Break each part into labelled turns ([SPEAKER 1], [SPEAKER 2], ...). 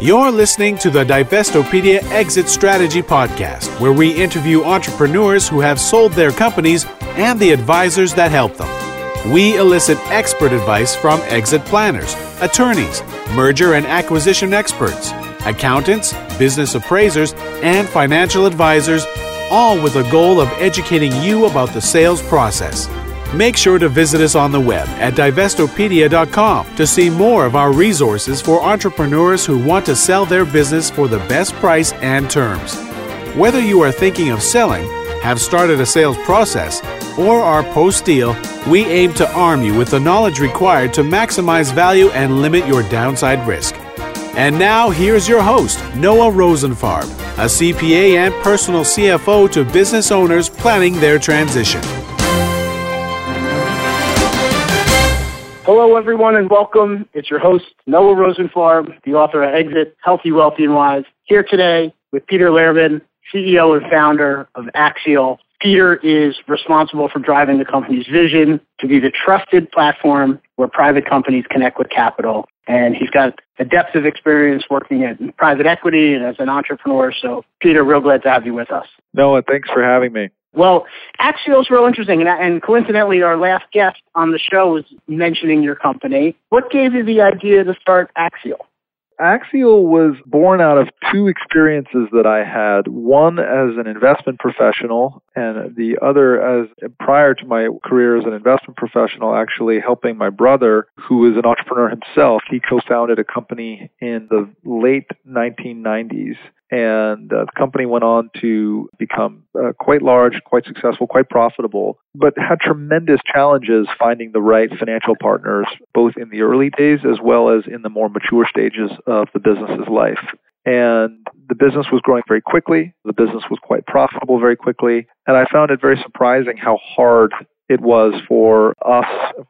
[SPEAKER 1] You're listening to the Divestopedia Exit Strategy Podcast, where we interview entrepreneurs who have sold their companies and the advisors that help them. We elicit expert advice from exit planners, attorneys, merger and acquisition experts, accountants, business appraisers, and financial advisors, all with the goal of educating you about the sales process. Make sure to visit us on the web at divestopedia.com to see more of our resources for entrepreneurs who want to sell their business for the best price and terms. Whether you are thinking of selling, have started a sales process, or are post deal, we aim to arm you with the knowledge required to maximize value and limit your downside risk. And now, here's your host, Noah Rosenfarb, a CPA and personal CFO to business owners planning their transition.
[SPEAKER 2] Hello, everyone, and welcome. It's your host, Noah Rosenfarb, the author of Exit Healthy, Wealthy, and Wise, here today with Peter Lehrman, CEO and founder of Axial. Peter is responsible for driving the company's vision to be the trusted platform where private companies connect with capital. And he's got a depth of experience working in private equity and as an entrepreneur. So, Peter, real glad to have you with us.
[SPEAKER 3] Noah, thanks for having me.
[SPEAKER 2] Well, Axial is real interesting, and, and coincidentally, our last guest on the show was mentioning your company. What gave you the idea to start Axial?
[SPEAKER 3] Axial was born out of two experiences that I had. One as an investment professional, and the other as prior to my career as an investment professional, actually helping my brother, who is an entrepreneur himself. He co founded a company in the late 1990s and uh, the company went on to become uh, quite large, quite successful, quite profitable, but had tremendous challenges finding the right financial partners, both in the early days as well as in the more mature stages of the business's life. And the business was growing very quickly. The business was quite profitable very quickly. And I found it very surprising how hard it was for us,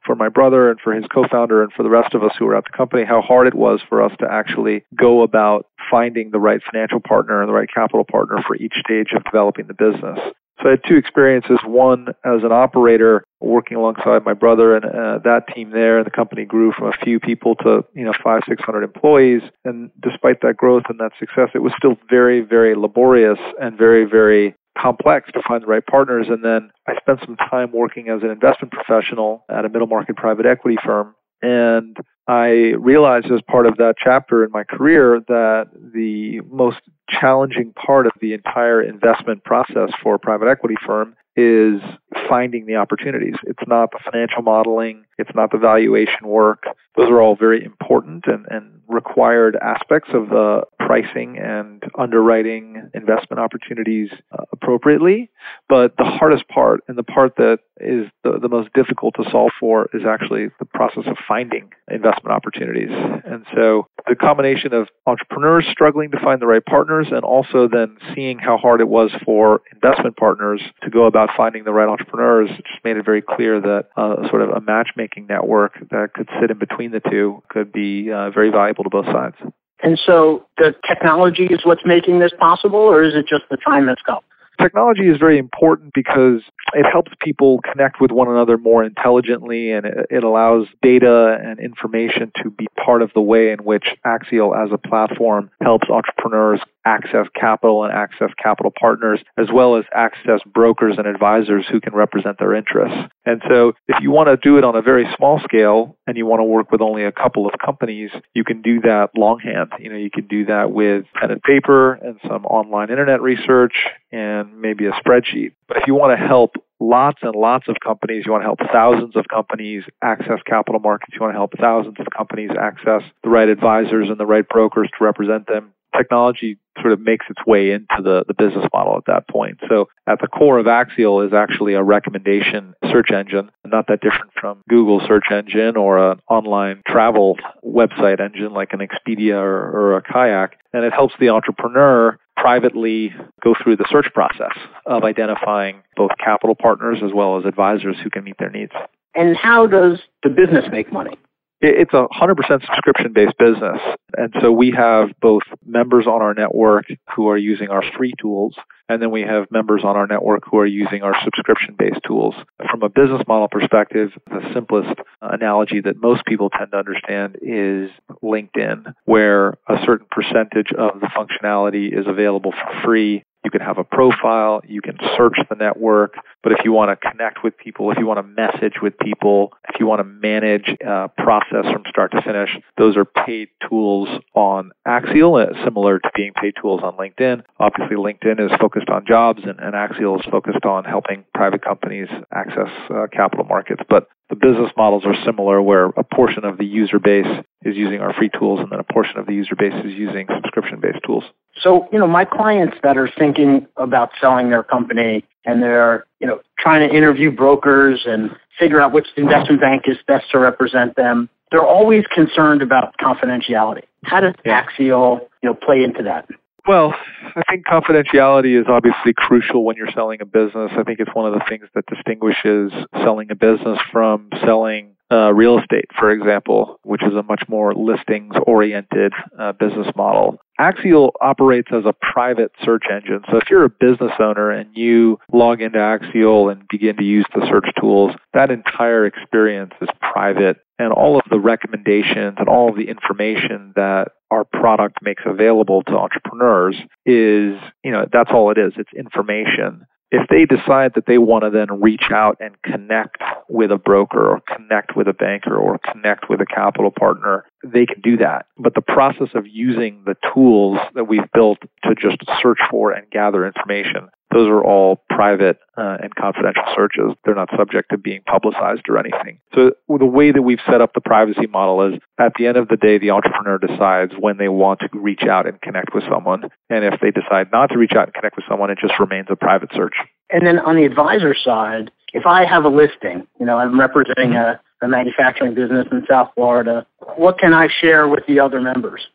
[SPEAKER 3] for my brother and for his co-founder and for the rest of us who were at the company, how hard it was for us to actually go about finding the right financial partner and the right capital partner for each stage of developing the business. So I had two experiences. One as an operator working alongside my brother and uh, that team there. and The company grew from a few people to you know five six hundred employees. And despite that growth and that success, it was still very very laborious and very very complex to find the right partners. And then I spent some time working as an investment professional at a middle market private equity firm. And I realized as part of that chapter in my career that the most challenging part of the entire investment process for a private equity firm is finding the opportunities. It's not the financial modeling, it's not the valuation work. Those are all very important and, and required aspects of the pricing and underwriting investment opportunities uh, appropriately. But the hardest part and the part that is the, the most difficult to solve for is actually the process of finding investment opportunities. And so the combination of entrepreneurs struggling to find the right partners and also then seeing how hard it was for investment partners to go about finding the right entrepreneurs just made it very clear that uh, sort of a matchmaking network that could sit in between the two could be uh, very valuable to both sides.
[SPEAKER 2] And so the technology is what's making this possible, or is it just the time that's come?
[SPEAKER 3] Technology is very important because it helps people connect with one another more intelligently and it, allows data and information to be part of the way in which Axial as a platform helps entrepreneurs access capital and access capital partners, as well as access brokers and advisors who can represent their interests. And so if you want to do it on a very small scale and you want to work with only a couple of companies, you can do that longhand. You know, you can do that with pen and paper and some online internet research and maybe a spreadsheet. But if you want to help lots and lots of companies. You want to help thousands of companies access capital markets. You want to help thousands of companies access the right advisors and the right brokers to represent them technology sort of makes its way into the, the business model at that point. So at the core of Axial is actually a recommendation search engine, not that different from Google search engine or an online travel website engine like an Expedia or, or a Kayak. And it helps the entrepreneur privately go through the search process of identifying both capital partners as well as advisors who can meet their needs.
[SPEAKER 2] And how does the business make money?
[SPEAKER 3] It's a 100% subscription based business. And so we have both members on our network who are using our free tools, and then we have members on our network who are using our subscription based tools. From a business model perspective, the simplest analogy that most people tend to understand is LinkedIn, where a certain percentage of the functionality is available for free you can have a profile, you can search the network, but if you want to connect with people, if you want to message with people, if you want to manage a process from start to finish, those are paid tools on Axial, uh, similar to being paid tools on LinkedIn. Obviously, LinkedIn is focused on jobs and, and Axial is focused on helping private companies access uh, capital markets. But the business models are similar where a portion of the user base is using our free tools and then a portion of the user base is using subscription based tools.
[SPEAKER 2] So, you know, my clients that are thinking about selling their company and they're, you know, trying to interview brokers and figure out which investment bank is best to represent them, they're always concerned about confidentiality. How does Axial, you know, play into that?
[SPEAKER 3] Well, I think confidentiality is obviously crucial when you're selling a business. I think it's one of the things that distinguishes selling a business from selling uh, real estate, for example, which is a much more listings oriented uh, business model. Axial operates as a private search engine. So if you're a business owner and you log into Axial and begin to use the search tools, that entire experience is private and all of the recommendations and all of the information that our product makes available to entrepreneurs is, you know, that's all it is. It's information if they decide that they want to then reach out and connect with a broker or connect with a banker or connect with a capital partner, they can do that. But the process of using the tools that we've built to just search for and gather information those are all private uh, and confidential searches. They're not subject to being publicized or anything. So the way that we've set up the privacy model is at the end of the day, the entrepreneur decides when they want to reach out and connect with someone. And if they decide not to reach out and connect with someone, it just remains a private search.
[SPEAKER 2] And then on the advisor side, if I have a listing, you know, I'm representing a, a manufacturing business in South Florida, what can I share with the other members?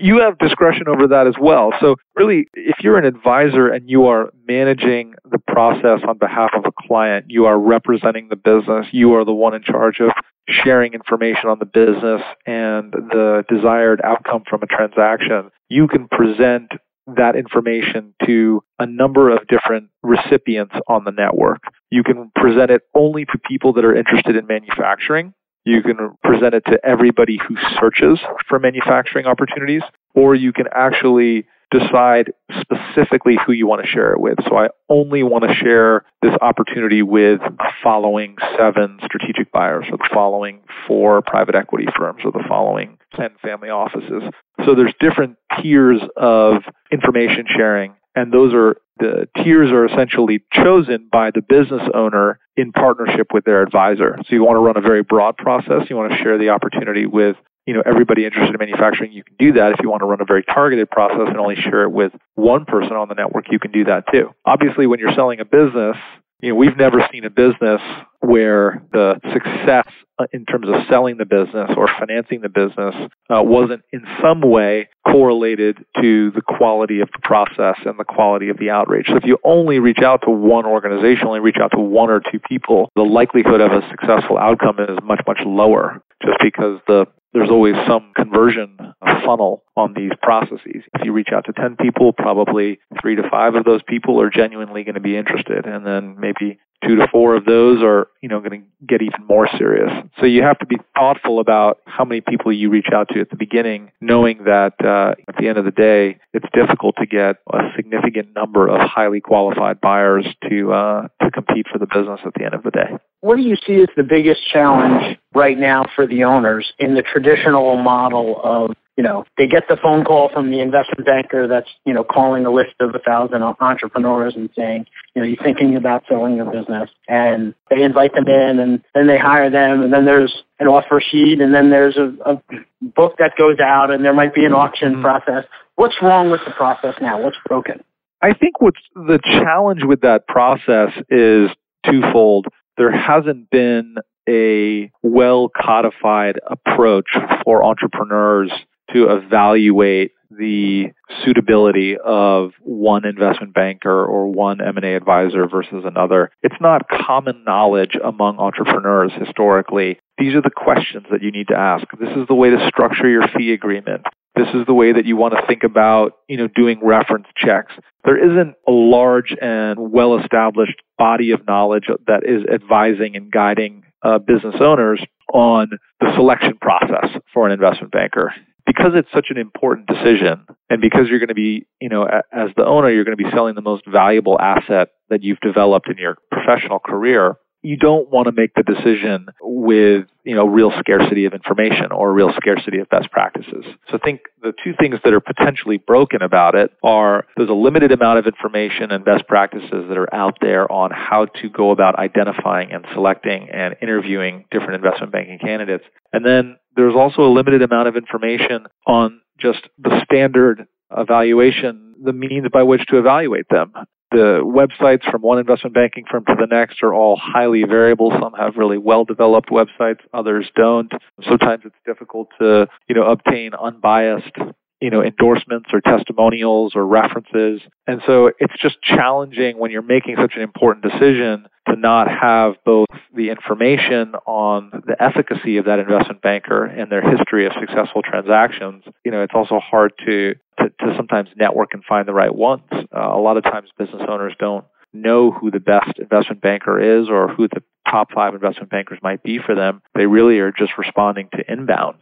[SPEAKER 3] You have discretion over that as well. So really, if you're an advisor and you are managing the process on behalf of a client, you are representing the business, you are the one in charge of sharing information on the business and the desired outcome from a transaction, you can present that information to a number of different recipients on the network. You can present it only to people that are interested in manufacturing. You can present it to everybody who searches for manufacturing opportunities, or you can actually decide specifically who you want to share it with. So I only want to share this opportunity with the following seven strategic buyers or the following four private equity firms or the following 10 family offices. So there's different tiers of information sharing and those are the tiers are essentially chosen by the business owner in partnership with their advisor. So you want to run a very broad process. You want to share the opportunity with you know everybody interested in manufacturing. You can do that. If you want to run a very targeted process and only share it with one person on the network, you can do that too. Obviously, when you're selling a business, you know, we've never seen a business where the success in terms of selling the business or financing the business uh, wasn't in some way correlated to the quality of the process and the quality of the outreach. So if you only reach out to one organization, only reach out to one or two people, the likelihood of a successful outcome is much, much lower just because the there's always some conversion funnel on these processes. If you reach out to 10 people, probably three to five of those people are genuinely going to be interested. And then maybe two to four of those are, you know, going to get even more serious. So you have to be thoughtful about how many people you reach out to at the beginning, knowing that uh, at the end of the day, it's difficult to get a significant number of highly qualified buyers to uh, to compete for the business at the end of the day.
[SPEAKER 2] What do you see as the biggest challenge right now for the owners in the traditional model of you know, they get the phone call from the investment banker that's, you know, calling a list of a thousand entrepreneurs and saying, you know, you're thinking about selling your business. And they invite them in and then they hire them and then there's an offer sheet and then there's a, a book that goes out and there might be an auction mm-hmm. process. What's wrong with the process now? What's broken?
[SPEAKER 3] I think what's the challenge with that process is twofold. There hasn't been a well codified approach for entrepreneurs to evaluate the suitability of one investment banker or one M&A advisor versus another. It's not common knowledge among entrepreneurs historically. These are the questions that you need to ask. This is the way to structure your fee agreement. This is the way that you want to think about, you know, doing reference checks. There isn't a large and well-established body of knowledge that is advising and guiding uh, business owners on the selection process for an investment banker. Because it's such an important decision, and because you're going to be, you know, as the owner, you're going to be selling the most valuable asset that you've developed in your professional career you don't want to make the decision with, you know, real scarcity of information or real scarcity of best practices. So I think the two things that are potentially broken about it are there's a limited amount of information and best practices that are out there on how to go about identifying and selecting and interviewing different investment banking candidates. And then there's also a limited amount of information on just the standard evaluation, the means by which to evaluate them the websites from one investment banking firm to the next are all highly variable. Some have really well developed websites, others don't. Sometimes it's difficult to, you know, obtain unbiased you know, endorsements or testimonials or references. And so it's just challenging when you're making such an important decision to not have both the information on the efficacy of that investment banker and their history of successful transactions. You know, it's also hard to, to, to sometimes network and find the right ones. Uh, a lot of times business owners don't know who the best investment banker is or who the top five investment bankers might be for them. They really are just responding to inbound.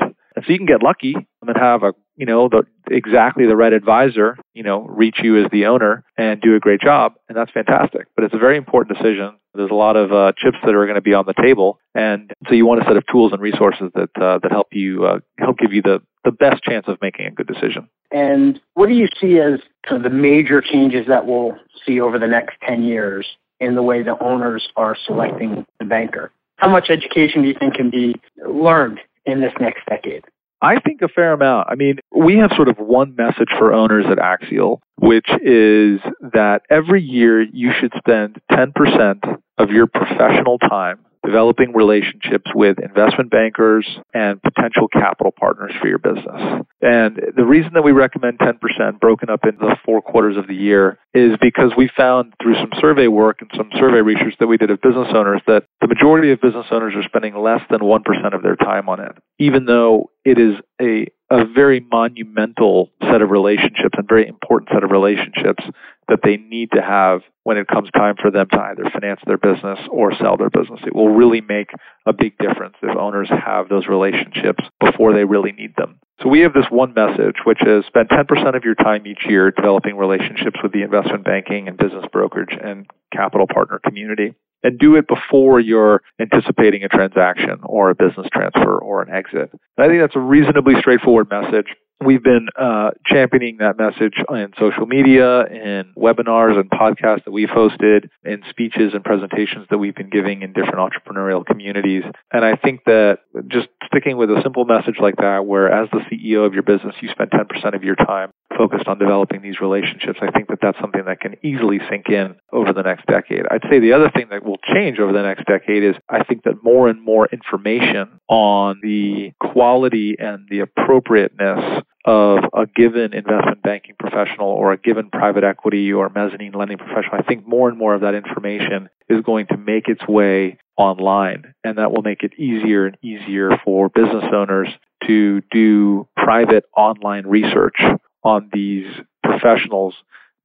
[SPEAKER 3] So you can get lucky and have a you know the exactly the right advisor you know reach you as the owner and do a great job. And that's fantastic. But it's a very important decision. There's a lot of uh, chips that are going to be on the table. And so you want a set of tools and resources that uh, that help you uh, help give you the the best chance of making a good decision.
[SPEAKER 2] And what do you see as kind of the major changes that we'll see over the next 10 years in the way the owners are selecting the banker? How much education do you think can be learned in this next decade?
[SPEAKER 3] I think a fair amount. I mean, we have sort of one message for owners at Axial, which is that every year you should spend 10% of your professional time developing relationships with investment bankers and potential capital partners for your business. And the reason that we recommend 10% broken up into the four quarters of the year is because we found through some survey work and some survey research that we did of business owners that the majority of business owners are spending less than 1% of their time on it, even though it is a a very monumental set of relationships and very important set of relationships that they need to have when it comes time for them to either finance their business or sell their business. It will really make a big difference if owners have those relationships before they really need them. So we have this one message, which is spend 10% of your time each year developing relationships with the investment banking and business brokerage and capital partner community and do it before you're anticipating a transaction or a business transfer or an exit. And I think that's a reasonably straightforward message. We've been uh, championing that message in social media, in webinars and podcasts that we've hosted, in speeches and presentations that we've been giving in different entrepreneurial communities. And I think that just sticking with a simple message like that, where as the CEO of your business, you spend 10% of your time focused on developing these relationships, I think that that's something that can easily sink in over the next decade. I'd say the other thing that will change over the next decade is I think that more and more information on the quality and the appropriateness of a given investment banking professional or a given private equity or mezzanine lending professional, I think more and more of that information is going to make its way online. And that will make it easier and easier for business owners to do private online research on these professionals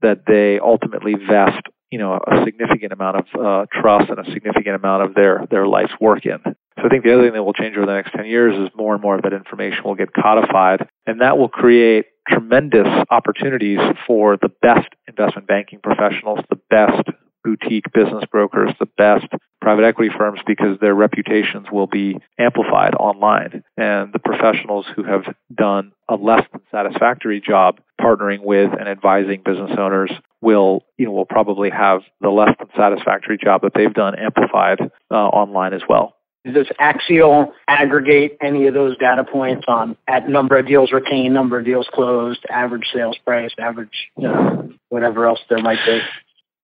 [SPEAKER 3] that they ultimately vest you know a significant amount of uh, trust and a significant amount of their their life's work in. So I think the other thing that will change over the next 10 years is more and more of that information will get codified, and that will create tremendous opportunities for the best investment banking professionals, the best boutique business brokers, the best private equity firms because their reputations will be amplified online. And the professionals who have done a less than satisfactory job partnering with and advising business owners will, you know, will probably have the less than satisfactory job that they've done amplified uh, online as well.
[SPEAKER 2] Does Axial aggregate any of those data points on at number of deals retained, number of deals closed, average sales price, average, you know, whatever else there might be?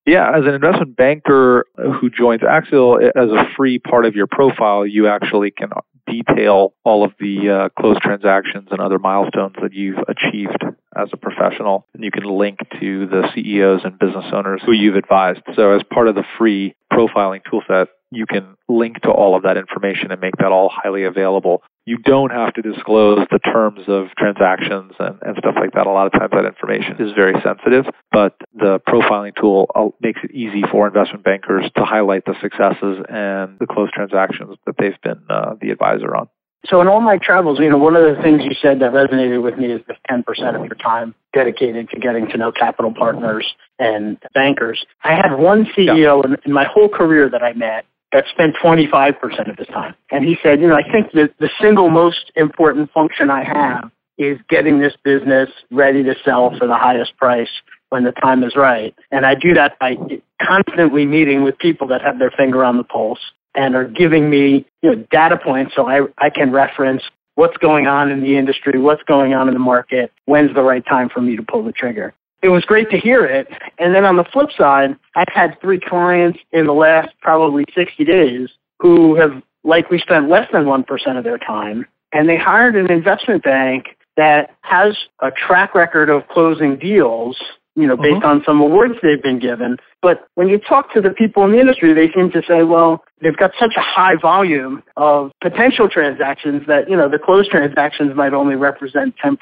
[SPEAKER 3] Yeah, as an investment banker who joins Axial as a free part of your profile, you actually can detail all of the uh, closed transactions and other milestones that you've achieved as a professional. And you can link to the CEOs and business owners who you've advised. So as part of the free profiling toolset, you can link to all of that information and make that all highly available. You don't have to disclose the terms of transactions and, and stuff like that. A lot of times that information is very sensitive, but the profiling tool uh, makes it easy for investment bankers to highlight the successes and the closed transactions that they've been uh, the advisor on.
[SPEAKER 2] So in all my travels, you know, one of the things you said that resonated with me is the 10% of your time dedicated to getting to know capital partners and bankers. I had one CEO yeah. in, in my whole career that I met that spent 25% of his time. And he said, you know, I think that the single most important function I have is getting this business ready to sell for the highest price when the time is right. And I do that by constantly meeting with people that have their finger on the pulse and are giving me you know, data points so I, I can reference what's going on in the industry, what's going on in the market, when's the right time for me to pull the trigger it was great to hear it. And then on the flip side, I've had three clients in the last probably 60 days who have likely spent less than 1% of their time. And they hired an investment bank that has a track record of closing deals you know, based mm-hmm. on some awards they've been given. But when you talk to the people in the industry, they seem to say, well, they've got such a high volume of potential transactions that, you know, the closed transactions might only represent 10%.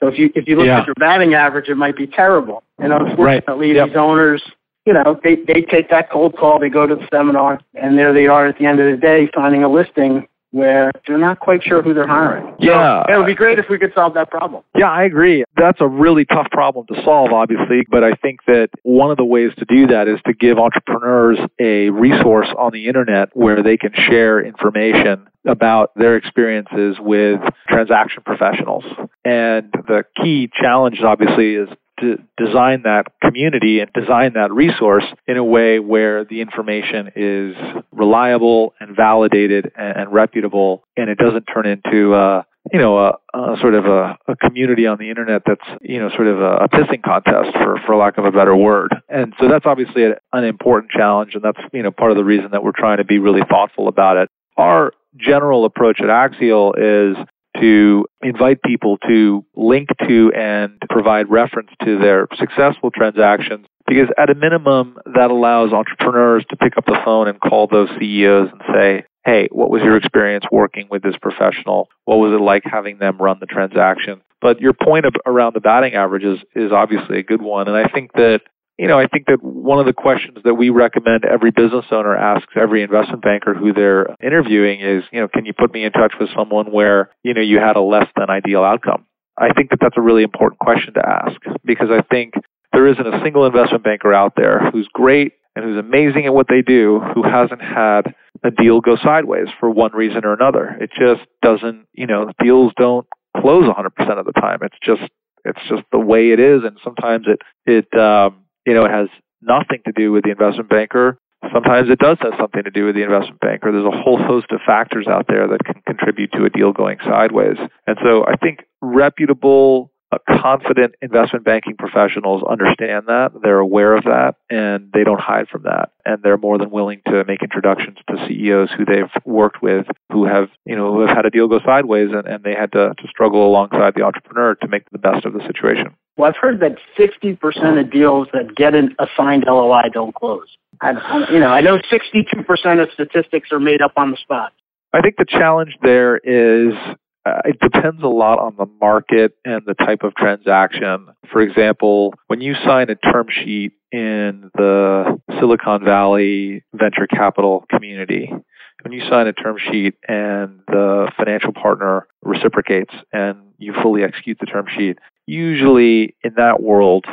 [SPEAKER 2] So if you, if you look yeah. at your batting average, it might be terrible. And unfortunately, right. yep. these owners, you know, they, they take that cold call, they go to the seminar, and there they are at the end of the day signing a listing where they're not quite sure who they're hiring.
[SPEAKER 3] Yeah.
[SPEAKER 2] So it would be great if we could solve that problem.
[SPEAKER 3] Yeah, I agree. That's a really tough problem to solve, obviously, but I think that one of the ways to do that is to give entrepreneurs a resource on the internet where they can share information about their experiences with transaction professionals. And the key challenge, obviously, is to design that community and design that resource in a way where the information is reliable and validated and, and reputable and it doesn't turn into uh, you know, a, a sort of a, a, community on the internet that's, you know, sort of a, a, pissing contest for, for lack of a better word. And so that's obviously an important challenge. And that's, you know, part of the reason that we're trying to be really thoughtful about it. Our general approach at Axial is to invite people to link to and provide reference to their successful transactions because at a minimum that allows entrepreneurs to pick up the phone and call those CEOs and say, hey, what was your experience working with this professional? What was it like having them run the transaction? But your point around the batting averages is obviously a good one. And I think that you know, I think that one of the questions that we recommend every business owner asks every investment banker who they're interviewing is, you know, can you put me in touch with someone where, you know, you had a less than ideal outcome? I think that that's a really important question to ask because I think there isn't a single investment banker out there who's great and who's amazing at what they do who hasn't had a deal go sideways for one reason or another. It just doesn't, you know, deals don't close 100% of the time. It's just it's just the way it is and sometimes it it um you know, it has nothing to do with the investment banker. Sometimes it does have something to do with the investment banker. There's a whole host of factors out there that can contribute to a deal going sideways. And so I think reputable, uh, confident investment banking professionals understand that. They're aware of that and they don't hide from that. And they're more than willing to make introductions to CEOs who they've worked with who have, you know, who have had a deal go sideways and, and they had to, to struggle alongside the entrepreneur to make the best of the situation.
[SPEAKER 2] Well, I've heard that 60% of deals that get an assigned LOI don't close. I, you know, I know 62% of statistics are made up on the spot.
[SPEAKER 3] I think the challenge there is uh, it depends a lot on the market and the type of transaction. For example, when you sign a term sheet in the Silicon Valley venture capital community, when you sign a term sheet and the financial partner reciprocates and you fully execute the term sheet, usually in that world,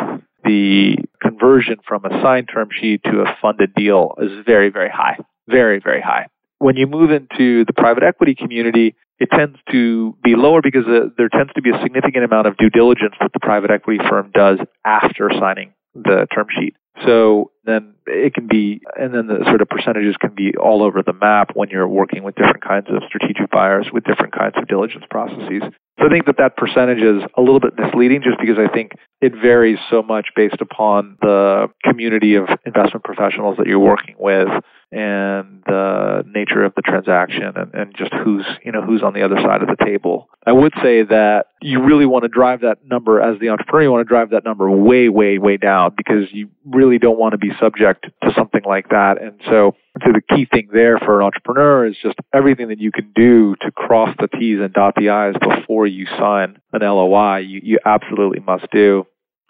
[SPEAKER 3] the conversion from a signed term sheet to a funded deal is very, very high. Very, very high. When you move into the private equity community, it tends to be lower because uh, there tends to be a significant amount of due diligence that the private equity firm does after signing the term sheet. So then it can be, and then the sort of percentages can be all over the map when you're working with different kinds of strategic buyers with different kinds of diligence processes. So I think that that percentage is a little bit misleading just because I think it varies so much based upon the community of investment professionals that you're working with and the nature of the transaction and, and just who's, you know, who's on the other side of the table. I would say that you really want to drive that number as the entrepreneur, you want to drive that number way, way, way down because you really don't want to be subject to something like that. And so, so the key thing there for an entrepreneur is just everything that you can do to cross the T's and dot the I's before you sign an LOI, you, you absolutely must do.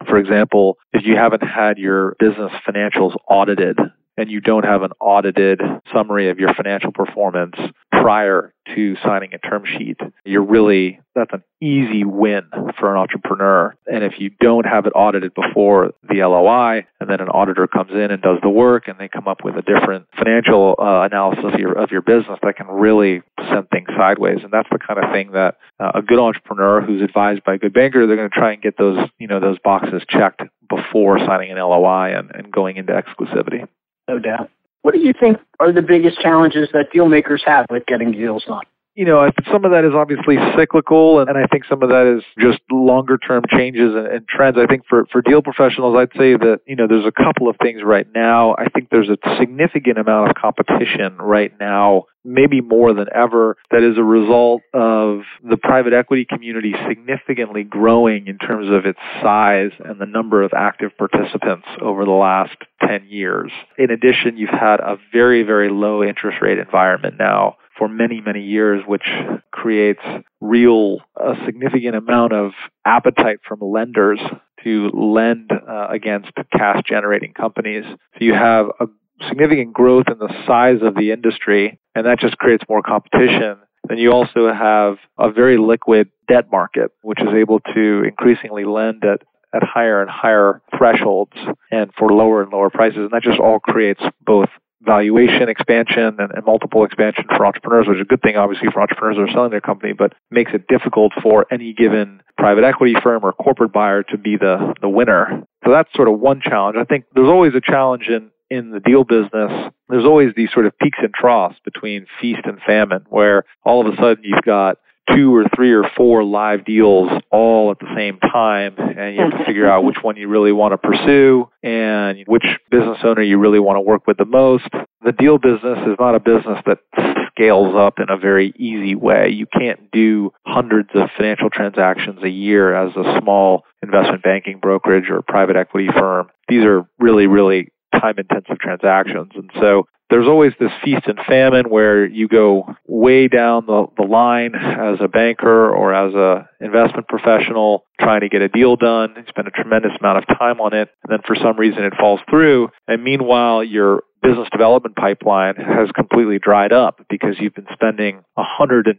[SPEAKER 3] For example, if you haven't had your business financials audited and you don't have an audited summary of your financial performance prior to signing a term sheet, you're really, that's an easy win for an entrepreneur. And if you don't have it audited before the LOI, and then an auditor comes in and does the work, and they come up with a different financial uh, analysis of your, of your business, that can really send things sideways. And that's the kind of thing that uh, a good entrepreneur who's advised by a good banker, they're going to try and get those, you know, those boxes checked before signing an LOI and, and going into exclusivity
[SPEAKER 2] no doubt. What do you think are the biggest challenges that deal makers have with getting deals done?
[SPEAKER 3] You know, some of that is obviously cyclical, and I think some of that is just longer term changes and, and, trends. I think for, for deal professionals, I'd say that, you know, there's a couple of things right now. I think there's a significant amount of competition right now, maybe more than ever, that is a result of the private equity community significantly growing in terms of its size and the number of active participants over the last 10 years. In addition, you've had a very, very low interest rate environment now for many, many years, which creates real, a significant amount of appetite from lenders to lend uh, against cash generating companies. So you have a significant growth in the size of the industry, and that just creates more competition. Then you also have a very liquid debt market, which is able to increasingly lend at at higher and higher thresholds and for lower and lower prices. And that just all creates both valuation expansion and, and, multiple expansion for entrepreneurs, which is a good thing, obviously, for entrepreneurs who are selling their company, but makes it difficult for any given private equity firm or corporate buyer to be the, the winner. So that's sort of one challenge. I think there's always a challenge in, in the deal business. There's always these sort of peaks and troughs between feast and famine, where all of a sudden you've got two or three or four live deals all at the same time and you have to figure out which one you really want to pursue and which business owner you really want to work with the most. The deal business is not a business that scales up in a very easy way. You can't do hundreds of financial transactions a year as a small investment banking brokerage or private equity firm. These are really, really time intensive transactions. And so there's always this feast and famine where you go way down the, the line as a banker or as a investment professional trying to get a deal done. You spend a tremendous amount of time on it, and then for some reason it falls through. And meanwhile, you're business development pipeline has completely dried up because you've been spending 110%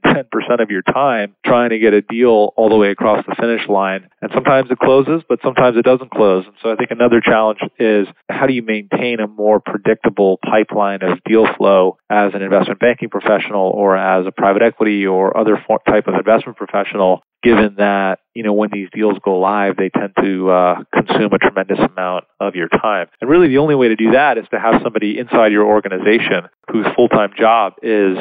[SPEAKER 3] of your time trying to get a deal all the way across the finish line. And sometimes it closes, but sometimes it doesn't close. And so I think another challenge is how do you maintain a more predictable pipeline of deal flow as an investment banking professional or as a private equity or other type of investment professional given that you know when these deals go live they tend to uh, consume a tremendous amount of your time and really the only way to do that is to have somebody inside your organization whose full-time job is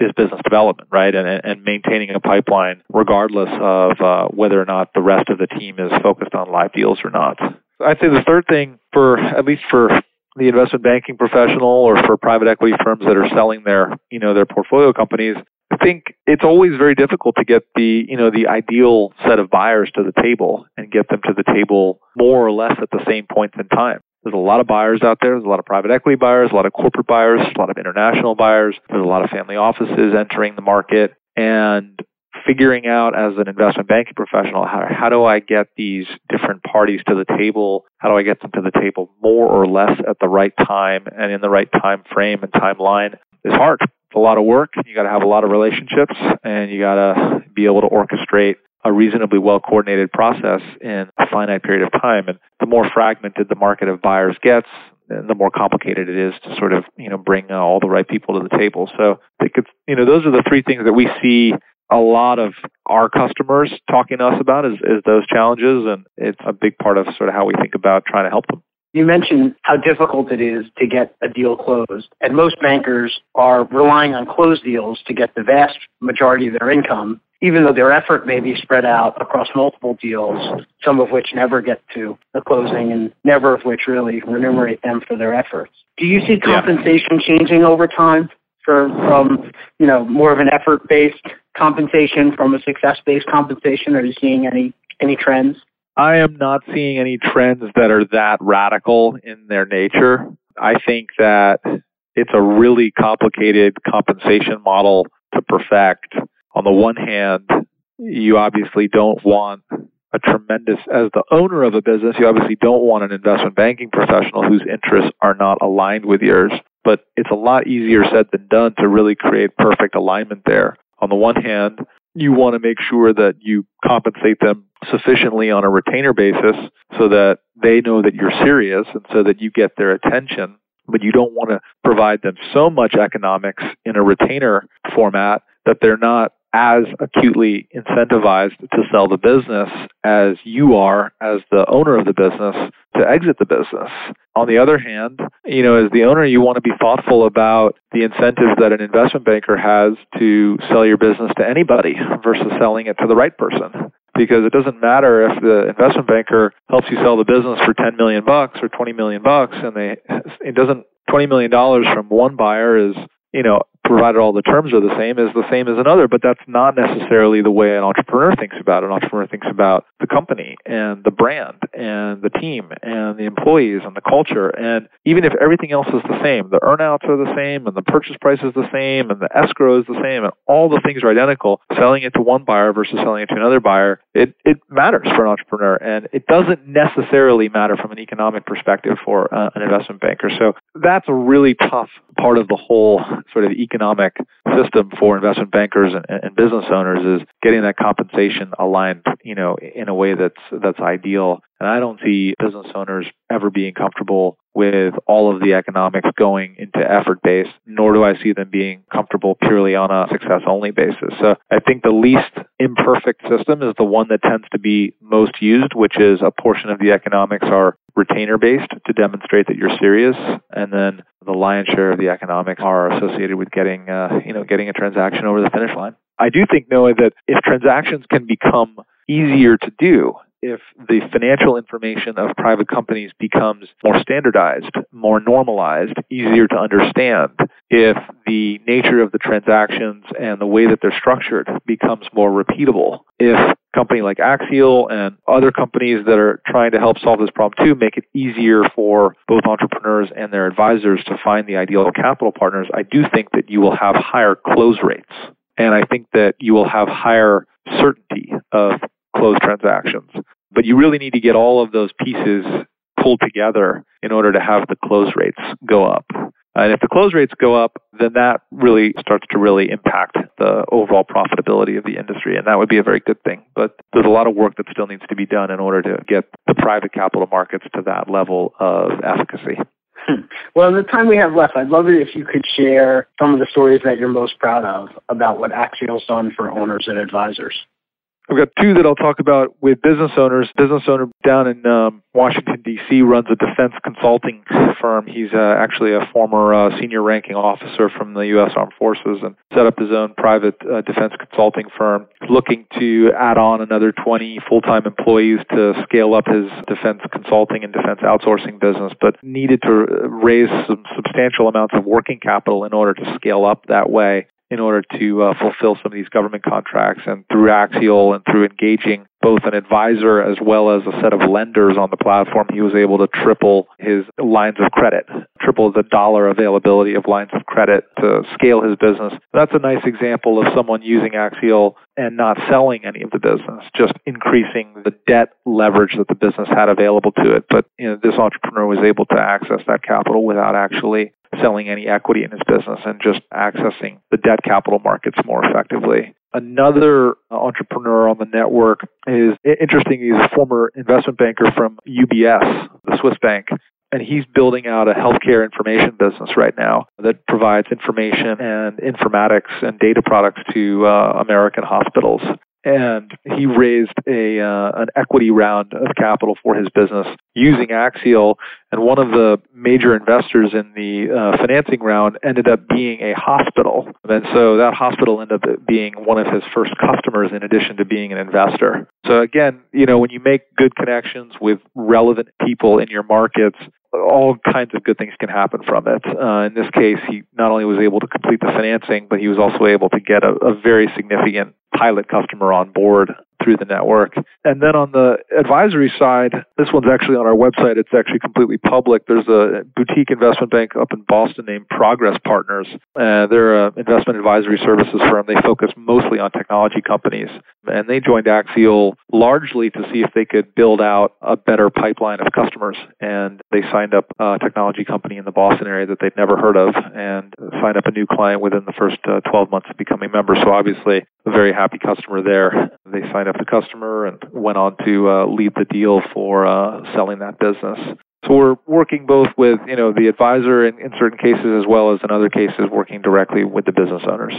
[SPEAKER 3] is business development, right? And, and maintaining a pipeline regardless of uh, whether or not the rest of the team is focused on live deals or not. I'd say the third thing for, at least for the investment banking professional or for private equity firms that are selling their, you know, their portfolio companies I think it's always very difficult to get the, you know, the ideal set of buyers to the table and get them to the table more or less at the same points in time. There's a lot of buyers out there. There's a lot of private equity buyers, a lot of corporate buyers, a lot of international buyers. There's a lot of family offices entering the market and figuring out as an investment banking professional, how, how do I get these different parties to the table? How do I get them to the table more or less at the right time and in the right time frame and timeline is hard. It's a lot of work. You got to have a lot of relationships and you got to be able to orchestrate a reasonably well coordinated process in a finite period of time. And the more fragmented the market of buyers gets, the more complicated it is to sort of, you know, bring all the right people to the table. So I think it's, you know, those are the three things that we see a lot of our customers talking to us about is, is those challenges. And it's a big part of sort of how we think about trying to help them.
[SPEAKER 2] You mentioned how difficult it is to get a deal closed, and most bankers are relying on closed deals to get the vast majority of their income, even though their effort may be spread out across multiple deals, some of which never get to the closing and never of which really remunerate them for their efforts. Do you see compensation yeah. changing over time for, from, you know, more of an effort-based compensation from a success-based compensation? Are you seeing any any trends?
[SPEAKER 3] I am not seeing any trends that are that radical in their nature. I think that it's a really complicated compensation model to perfect. On the one hand, you obviously don't want a tremendous, as the owner of a business, you obviously don't want an investment banking professional whose interests are not aligned with yours. But it's a lot easier said than done to really create perfect alignment there. On the one hand, you want to make sure that you compensate them sufficiently on a retainer basis so that they know that you're serious and so that you get their attention. But you don't want to provide them so much economics in a retainer format that they're not as acutely incentivized to sell the business as you are as the owner of the business to exit the business. On the other hand, you know, as the owner, you want to be thoughtful about the incentives that an investment banker has to sell your business to anybody versus selling it to the right person. Because it doesn't matter if the investment banker helps you sell the business for 10 million bucks or 20 million bucks and they it doesn't 20 million dollars from one buyer is you know, provided all the terms are the same, is the same as another. But that's not necessarily the way an entrepreneur thinks about it. An entrepreneur thinks about the company and the brand and the team and the employees and the culture. And even if everything else is the same, the earnouts are the same and the purchase price is the same and the escrow is the same and all the things are identical, selling it to one buyer versus selling it to another buyer, it, it matters for an entrepreneur. And it doesn't necessarily matter from an economic perspective for uh, an investment banker. So that's a really tough part of the whole sort of economic system for investment bankers and, and, business owners is getting that compensation aligned, you know, in a way that's that's ideal. And I don't see business owners ever being comfortable with all of the economics going into effort based, nor do I see them being comfortable purely on a success only basis. So I think the least imperfect system is the one that tends to be most used, which is a portion of the economics are retainer based to demonstrate that you're serious, and then the lion's share of the economics are associated with getting, uh, you know, getting a transaction over the finish line. I do think, Noah, that if transactions can become easier to do, if the financial information of private companies becomes more standardized, more normalized, easier to understand, if the nature of the transactions and the way that they're structured becomes more repeatable, if a company like Axial and other companies that are trying to help solve this problem too make it easier for both entrepreneurs and their advisors to find the ideal capital partners, I do think that you will have higher close rates. And I think that you will have higher certainty of close transactions. But you really need to get all of those pieces pulled together in order to have the close rates go up. And if the close rates go up, then that really starts to really impact the overall profitability of the industry. And that would be a very good thing. But there's a lot of work that still needs to be done in order to get the private capital markets to that level of efficacy.
[SPEAKER 2] Hmm. Well, in the time we have left, I'd love it if you could share some of the stories that you're most proud of about what Axial's done for owners and advisors.
[SPEAKER 3] I've got two that I'll talk about with business owners. Business owner down in um, Washington, D.C. runs a defense consulting firm. He's uh, actually a former uh, senior ranking officer from the U.S. Armed Forces and set up his own private uh, defense consulting firm, looking to add on another 20 full-time employees to scale up his defense consulting and defense outsourcing business, but needed to raise some substantial amounts of working capital in order to scale up that way in order to uh, fulfill some of these government contracts. And through Axial and through engaging both an advisor as well as a set of lenders on the platform, he was able to triple his lines of credit, triple the dollar availability of lines of credit to scale his business. That's a nice example of someone using Axial and not selling any of the business, just increasing the debt leverage that the business had available to it. But you know, this entrepreneur was able to access that capital without actually selling any equity in his business and just accessing the debt capital markets more effectively. Another entrepreneur on the network is interesting. He's a former investment banker from UBS, the Swiss bank, and he's building out a healthcare information business right now that provides information and informatics and data products to uh, American hospitals and he raised a uh, an equity round of capital for his business using Axial. And one of the major investors in the uh, financing round ended up being a hospital, and so that hospital ended up being one of his first customers, in addition to being an investor. So again, you know, when you make good connections with relevant people in your markets, all kinds of good things can happen from it. Uh, in this case, he not only was able to complete the financing, but he was also able to get a, a very significant pilot customer on board through the network. And then on the advisory side, this one's actually on our website. It's actually completely public. There's a boutique investment bank up in Boston named Progress Partners. Uh, they're an investment advisory services firm. They focus mostly on technology companies. And they joined Axial largely to see if they could build out a better pipeline of customers. And they signed up a technology company in the Boston area that they'd never heard of and signed up a new client within the first uh, 12 months of becoming members. So obviously a very happy customer there. They signed up the customer and went on to uh, lead the deal for uh, selling that business. So we're working both with you know the advisor in, in certain cases as well as in other cases working directly with the business owners.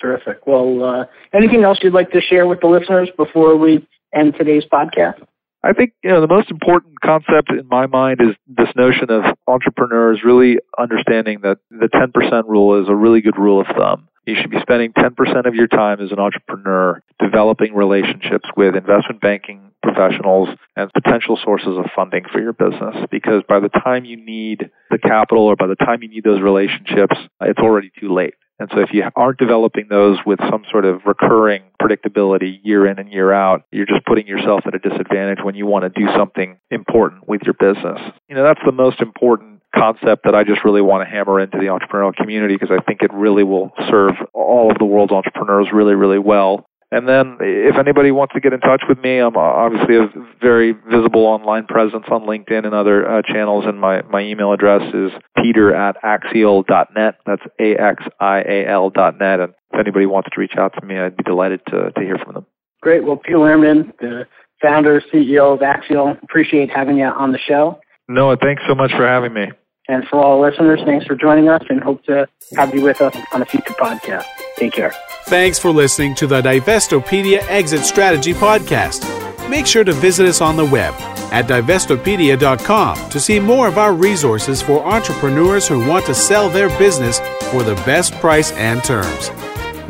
[SPEAKER 2] Terrific. Well, uh, anything else you'd like to share with the listeners before we end today's podcast?
[SPEAKER 3] I think you know the most important concept in my mind is this notion of entrepreneurs really understanding that the 10% rule is a really good rule of thumb. You should be spending 10% of your time as an entrepreneur developing relationships with investment banking professionals and potential sources of funding for your business because by the time you need the capital or by the time you need those relationships, it's already too late. And so if you aren't developing those with some sort of recurring predictability year in and year out, you're just putting yourself at a disadvantage when you want to do something important with your business. You know, that's the most important concept that I just really want to hammer into the entrepreneurial community because I think it really will serve all of the world's entrepreneurs really, really well. And then if anybody wants to get in touch with me, I'm obviously a very visible online presence on LinkedIn and other uh, channels, and my, my email address is peter at axial.net. That's A-X-I-A-L dot net. And if anybody wants to reach out to me, I'd be delighted to, to hear from them.
[SPEAKER 2] Great. Well, Peter Lehrman, the founder, CEO of Axial, appreciate having you on the show.
[SPEAKER 3] Noah, thanks so much for having me.
[SPEAKER 2] And for all listeners, thanks for joining us and hope to have you with us on a future podcast. Take care.
[SPEAKER 1] Thanks for listening to the Divestopedia Exit Strategy Podcast. Make sure to visit us on the web at divestopedia.com to see more of our resources for entrepreneurs who want to sell their business for the best price and terms.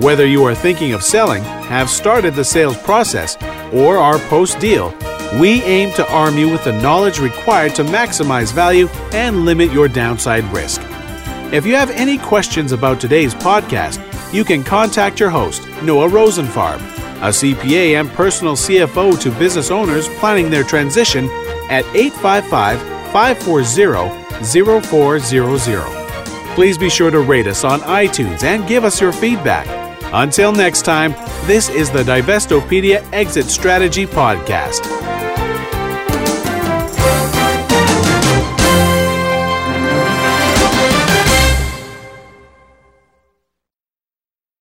[SPEAKER 1] Whether you are thinking of selling, have started the sales process, or are post deal, we aim to arm you with the knowledge required to maximize value and limit your downside risk. If you have any questions about today's podcast, you can contact your host, Noah Rosenfarb, a CPA and personal CFO to business owners planning their transition at 855 540 0400. Please be sure to rate us on iTunes and give us your feedback. Until next time, this is the Divestopedia Exit Strategy Podcast.